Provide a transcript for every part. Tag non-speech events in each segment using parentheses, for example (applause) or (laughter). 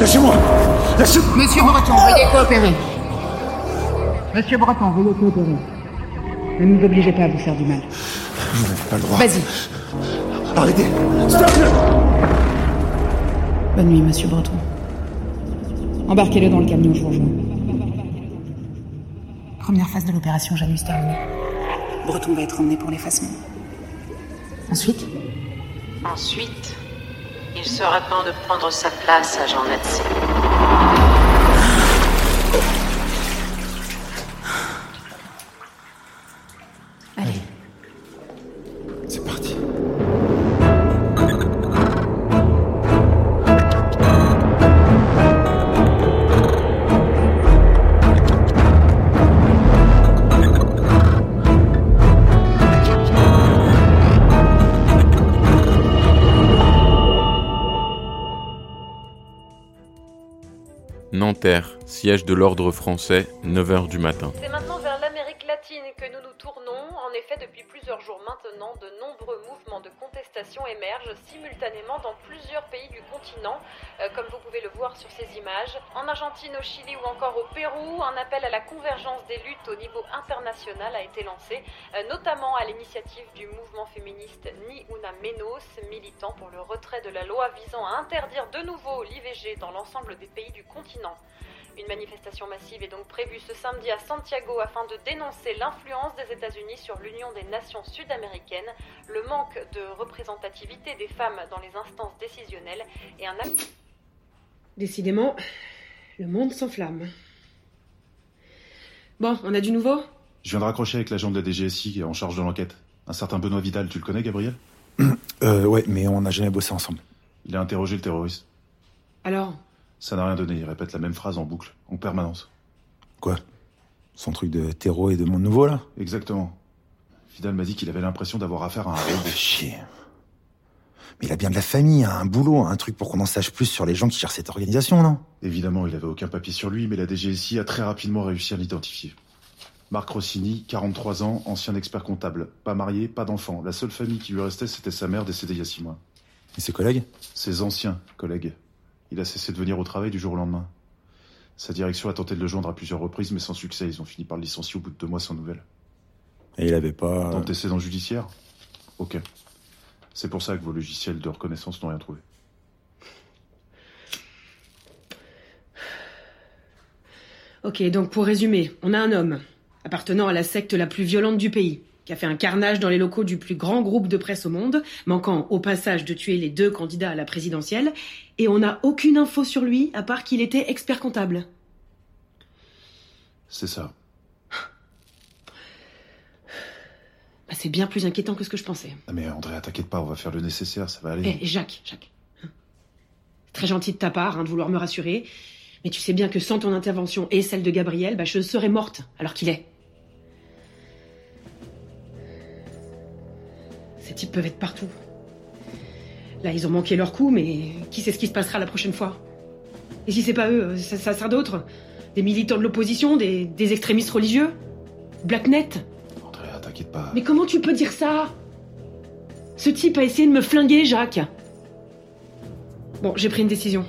Lâchez-moi Lâchez Monsieur Breton, veuillez coopérer. Monsieur Breton, veuillez coopérer. Ne nous obligez pas à vous faire du mal. Vous n'avez pas le droit. Vas-y. Arrêtez Stop-le Bonne nuit, monsieur Breton. Embarquez-le dans le camion, je vous rejoins. Première phase de l'opération Janus terminée. Breton va être emmené pour l'effacement. Ensuite Ensuite, il sera temps de prendre sa place à Jean Natsé. Nanterre, siège de l'ordre français, 9h du matin. C'est maintenant depuis plusieurs jours maintenant, de nombreux mouvements de contestation émergent simultanément dans plusieurs pays du continent, euh, comme vous pouvez le voir sur ces images. En Argentine, au Chili ou encore au Pérou, un appel à la convergence des luttes au niveau international a été lancé, euh, notamment à l'initiative du mouvement féministe Ni Una Menos, militant pour le retrait de la loi visant à interdire de nouveau l'IVG dans l'ensemble des pays du continent. Une manifestation massive est donc prévue ce samedi à Santiago afin de dénoncer l'influence des États-Unis sur l'Union des nations sud-américaines, le manque de représentativité des femmes dans les instances décisionnelles et un acte Décidément, le monde s'enflamme. Bon, on a du nouveau? Je viens de raccrocher avec l'agent de la DGSI en charge de l'enquête. Un certain Benoît Vidal, tu le connais, Gabriel? Euh, ouais, mais on n'a jamais bossé ensemble. Il a interrogé le terroriste. Alors Ça n'a rien donné, il répète la même phrase en boucle, en permanence. Quoi? Son truc de terreau et de monde nouveau, là? Exactement. Vidal m'a dit qu'il avait l'impression d'avoir affaire à un Fais robot. chier. Mais il a bien de la famille, hein, un boulot, un truc pour qu'on en sache plus sur les gens qui gèrent cette organisation, non? Évidemment, il avait aucun papier sur lui, mais la DGSI a très rapidement réussi à l'identifier. Marc Rossini, 43 ans, ancien expert comptable. Pas marié, pas d'enfant. La seule famille qui lui restait, c'était sa mère décédée il y a six mois. Et ses collègues? Ses anciens collègues. Il a cessé de venir au travail du jour au lendemain. Sa direction a tenté de le joindre à plusieurs reprises, mais sans succès. Ils ont fini par le licencier au bout de deux mois sans nouvelles. Et il avait pas... D'antécédents judiciaires? Aucun. C'est pour ça que vos logiciels de reconnaissance n'ont rien trouvé. Ok, donc pour résumer, on a un homme, appartenant à la secte la plus violente du pays, qui a fait un carnage dans les locaux du plus grand groupe de presse au monde, manquant au passage de tuer les deux candidats à la présidentielle, et on n'a aucune info sur lui, à part qu'il était expert comptable. C'est ça. Bah, c'est bien plus inquiétant que ce que je pensais. Ah mais Andrea, t'inquiète pas, on va faire le nécessaire, ça va aller. Eh, Jacques, Jacques. Très gentil de ta part hein, de vouloir me rassurer, mais tu sais bien que sans ton intervention et celle de Gabriel, bah, je serais morte alors qu'il est. types peuvent être partout. Là, ils ont manqué leur coup, mais qui sait ce qui se passera la prochaine fois? Et si c'est pas eux, ça, ça sera d'autres Des militants de l'opposition, des, des extrémistes religieux Blacknet Andrea, t'inquiète pas. Mais comment tu peux dire ça? Ce type a essayé de me flinguer, Jacques. Bon, j'ai pris une décision.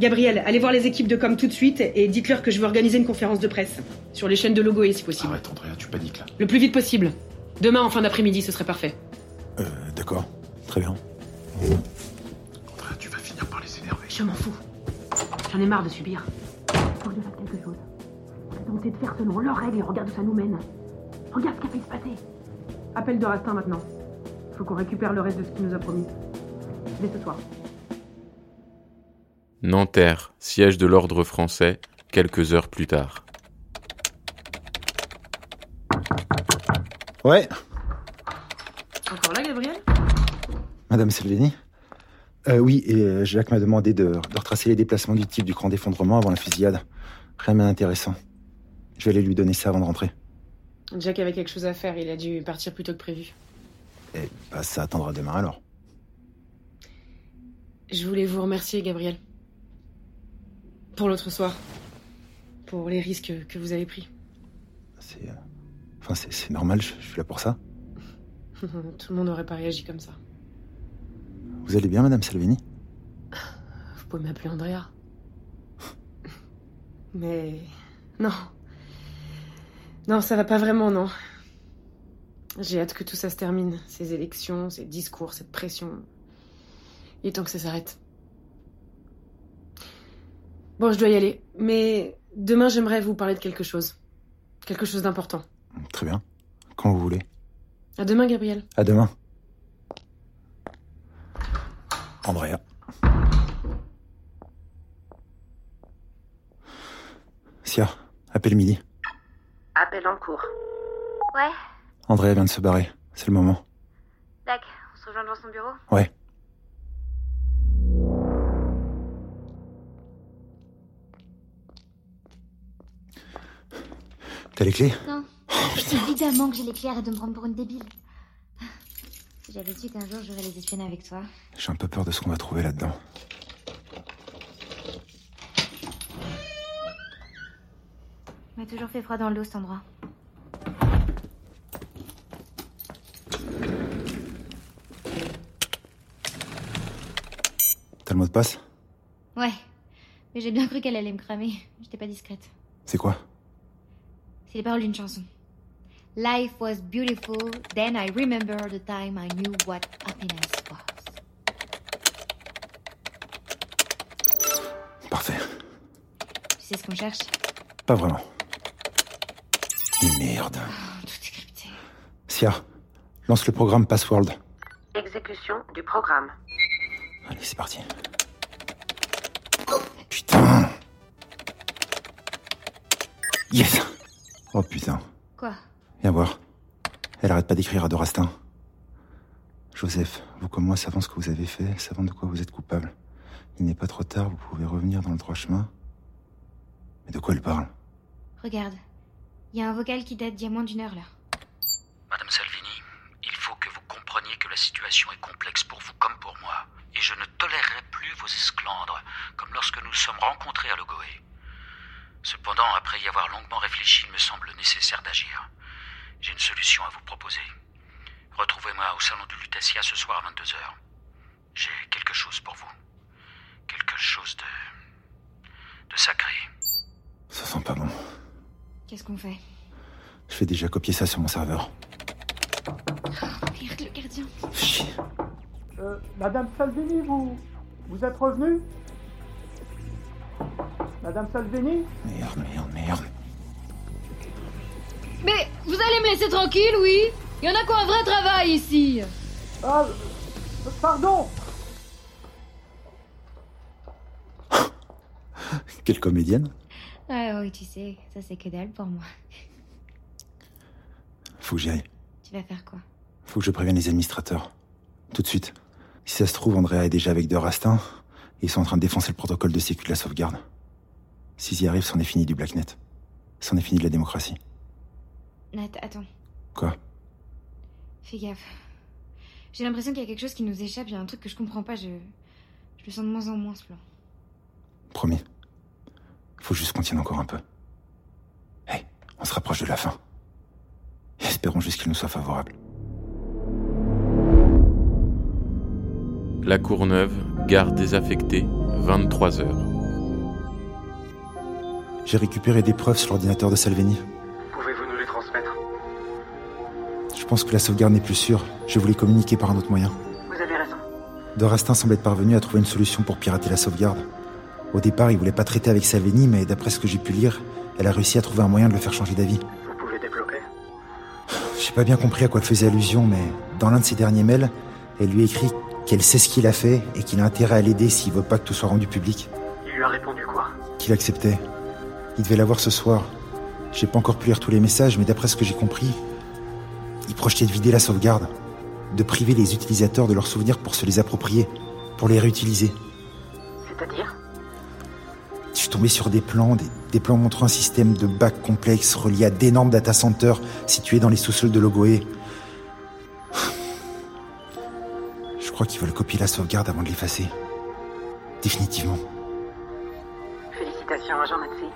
Gabriel, allez voir les équipes de com tout de suite et dites-leur que je veux organiser une conférence de presse. Sur les chaînes de Logoé, si possible. Arrête, Andrea, tu paniques là. Le plus vite possible. Demain, en fin d'après-midi, ce serait parfait. Très bien. Andrea, tu vas finir par les énerver. Je m'en fous. J'en ai marre de subir. Faut que je fasse quelque chose. On a tenté de faire selon leurs règles et regarde où ça nous mène. Regarde ce qui a failli se passer. Appel de Rastin maintenant. Faut qu'on récupère le reste de ce qu'il nous a promis. Dès ce soir. Nanterre, siège de l'ordre français, quelques heures plus tard. Ouais, Encore là, Gabriel? Madame Salvini euh, Oui, et euh, Jacques m'a demandé de, de retracer les déplacements du type du grand d'effondrement avant la fusillade. Rien de intéressant. Je vais aller lui donner ça avant de rentrer. Jack avait quelque chose à faire, il a dû partir plus tôt que prévu. Et bah, ça attendra demain alors. Je voulais vous remercier, Gabriel. Pour l'autre soir. Pour les risques que vous avez pris. C'est. euh, Enfin, c'est c'est normal, je, je suis là pour ça. (laughs) Tout le monde n'aurait pas réagi comme ça. Vous allez bien, Madame Salvini? Vous pouvez m'appeler Andrea. Mais. Non. Non, ça va pas vraiment, non. J'ai hâte que tout ça se termine. Ces élections, ces discours, cette pression. Il est temps que ça s'arrête. Bon, je dois y aller. Mais demain, j'aimerais vous parler de quelque chose. Quelque chose d'important. Très bien. Quand vous voulez. À demain, Gabriel. À demain. Andrea. Sia, appelle midi. Appel en cours. Ouais, Andrea vient de se barrer. C'est le moment. Dac, on se rejoint devant son bureau? Ouais. T'as les clés? Non. Évidemment que j'ai les clés, arrête de me prendre pour une débile. J'avais su qu'un jour j'aurais les espionner avec toi. J'ai un peu peur de ce qu'on va trouver là-dedans. m'a toujours fait froid dans le dos cet endroit. T'as le mot de passe? Ouais. Mais j'ai bien cru qu'elle allait me cramer. J'étais pas discrète. C'est quoi? C'est les paroles d'une chanson. Life was beautiful, then I remember the time I knew what happiness was. Parfait. Tu sais ce qu'on cherche? Pas vraiment. Mais merde. Oh, Tout est crypté. Sia, lance le programme Password. Exécution du programme. Allez, c'est parti. Putain Yes Oh putain. Quoi? Viens voir. Elle arrête pas d'écrire à Dorastin. Joseph, vous comme moi savons ce que vous avez fait, savons de quoi vous êtes coupable. Il n'est pas trop tard, vous pouvez revenir dans le droit chemin. Mais de quoi elle parle? Regarde. Il y a un vocal qui date d'il y a moins d'une heure là. Madame Salvini, il faut que vous compreniez que la situation est complexe pour vous comme pour moi. Et je ne tolérerai plus vos esclandres, comme lorsque nous sommes rencontrés à Logoé. Cependant, après y avoir longuement réfléchi, il me semble nécessaire d'agir. J'ai une solution à vous proposer. Retrouvez-moi au salon du Lutetia ce soir à 22h. J'ai quelque chose pour vous. Quelque chose de. de sacré. Ça sent pas bon. Qu'est-ce qu'on fait? Je vais déjà copier ça sur mon serveur. Merde, le gardien. Chier. Euh, Madame Salvini, vous. Vous êtes revenu Madame Salvini? Merde, merde, merde. Vous allez me laisser tranquille, oui Il y en a qui ont un vrai travail ici. Ah, pardon Quelle comédienne Ah oui, tu sais, ça c'est que dalle pour moi. Faut que j'y aille. Tu vas faire quoi? Faut que je prévienne les administrateurs. Tout de suite. Si ça se trouve, Andrea est déjà avec De Rastin. Et ils sont en train de défoncer le protocole de sécu de la sauvegarde. S'ils y arrivent, c'en est fini du Blacknet. C'en est fini de la démocratie. Nat, attends. Quoi? Fais gaffe. J'ai l'impression qu'il y a quelque chose qui nous échappe, il y a un truc que je comprends pas, je. Je le sens de moins en moins ce plan. Promis. Faut juste qu'on tienne encore un peu. Hey, on se rapproche de la fin. Espérons juste qu'il nous soit favorable. La Courneuve, gare désaffectée, 23h. J'ai récupéré des preuves sur l'ordinateur de Salvini. Pense que la sauvegarde n'est plus sûre. Je voulais communiquer par un autre moyen. Vous avez raison. Dorastin semble être parvenu à trouver une solution pour pirater la sauvegarde. Au départ, il voulait pas traiter avec Salvini, mais d'après ce que j'ai pu lire, elle a réussi à trouver un moyen de le faire changer d'avis. Vous pouvez développer J'ai pas bien compris à quoi elle faisait allusion, mais dans l'un de ses derniers mails, elle lui écrit qu'elle sait ce qu'il a fait et qu'il a intérêt à l'aider s'il veut pas que tout soit rendu public. Il lui a répondu quoi? Qu'il acceptait. Il devait la voir ce soir. J'ai pas encore pu lire tous les messages, mais d'après ce que j'ai compris, il projetait de vider la sauvegarde, de priver les utilisateurs de leurs souvenirs pour se les approprier, pour les réutiliser. C'est-à-dire? Je suis tombé sur des plans, des, des plans montrant un système de bacs complexes relié à d'énormes data centers situés dans les sous-sols de Logoé. Je crois qu'ils veulent copier la sauvegarde avant de l'effacer. Définitivement. Félicitations, agent Natsé.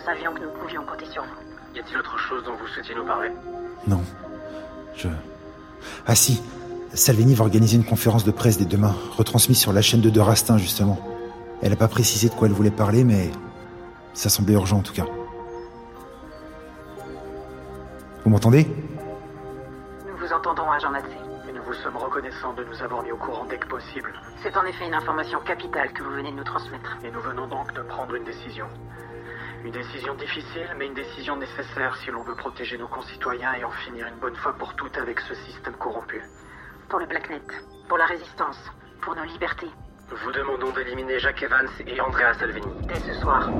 Nous savions que nous pouvions compter sur vous. Y a-t-il autre chose dont vous souhaitiez nous parler? Non. Je... Ah si, Salvini va organiser une conférence de presse dès demain, retransmise sur la chaîne de De Rastin, justement. Elle n'a pas précisé de quoi elle voulait parler, mais ça semblait urgent en tout cas. Vous m'entendez? Nous vous entendons, agent Natsé. Et nous vous sommes reconnaissants de nous avoir mis au courant dès que possible. C'est en effet une information capitale que vous venez de nous transmettre. Et nous venons donc de prendre une décision. Une décision difficile, mais une décision nécessaire si l'on veut protéger nos concitoyens et en finir une bonne fois pour toutes avec ce système corrompu. Pour le Blacknet, pour la résistance, pour nos libertés. Nous vous demandons d'éliminer Jacques Evans et Andrea Salvini. Dès ce soir.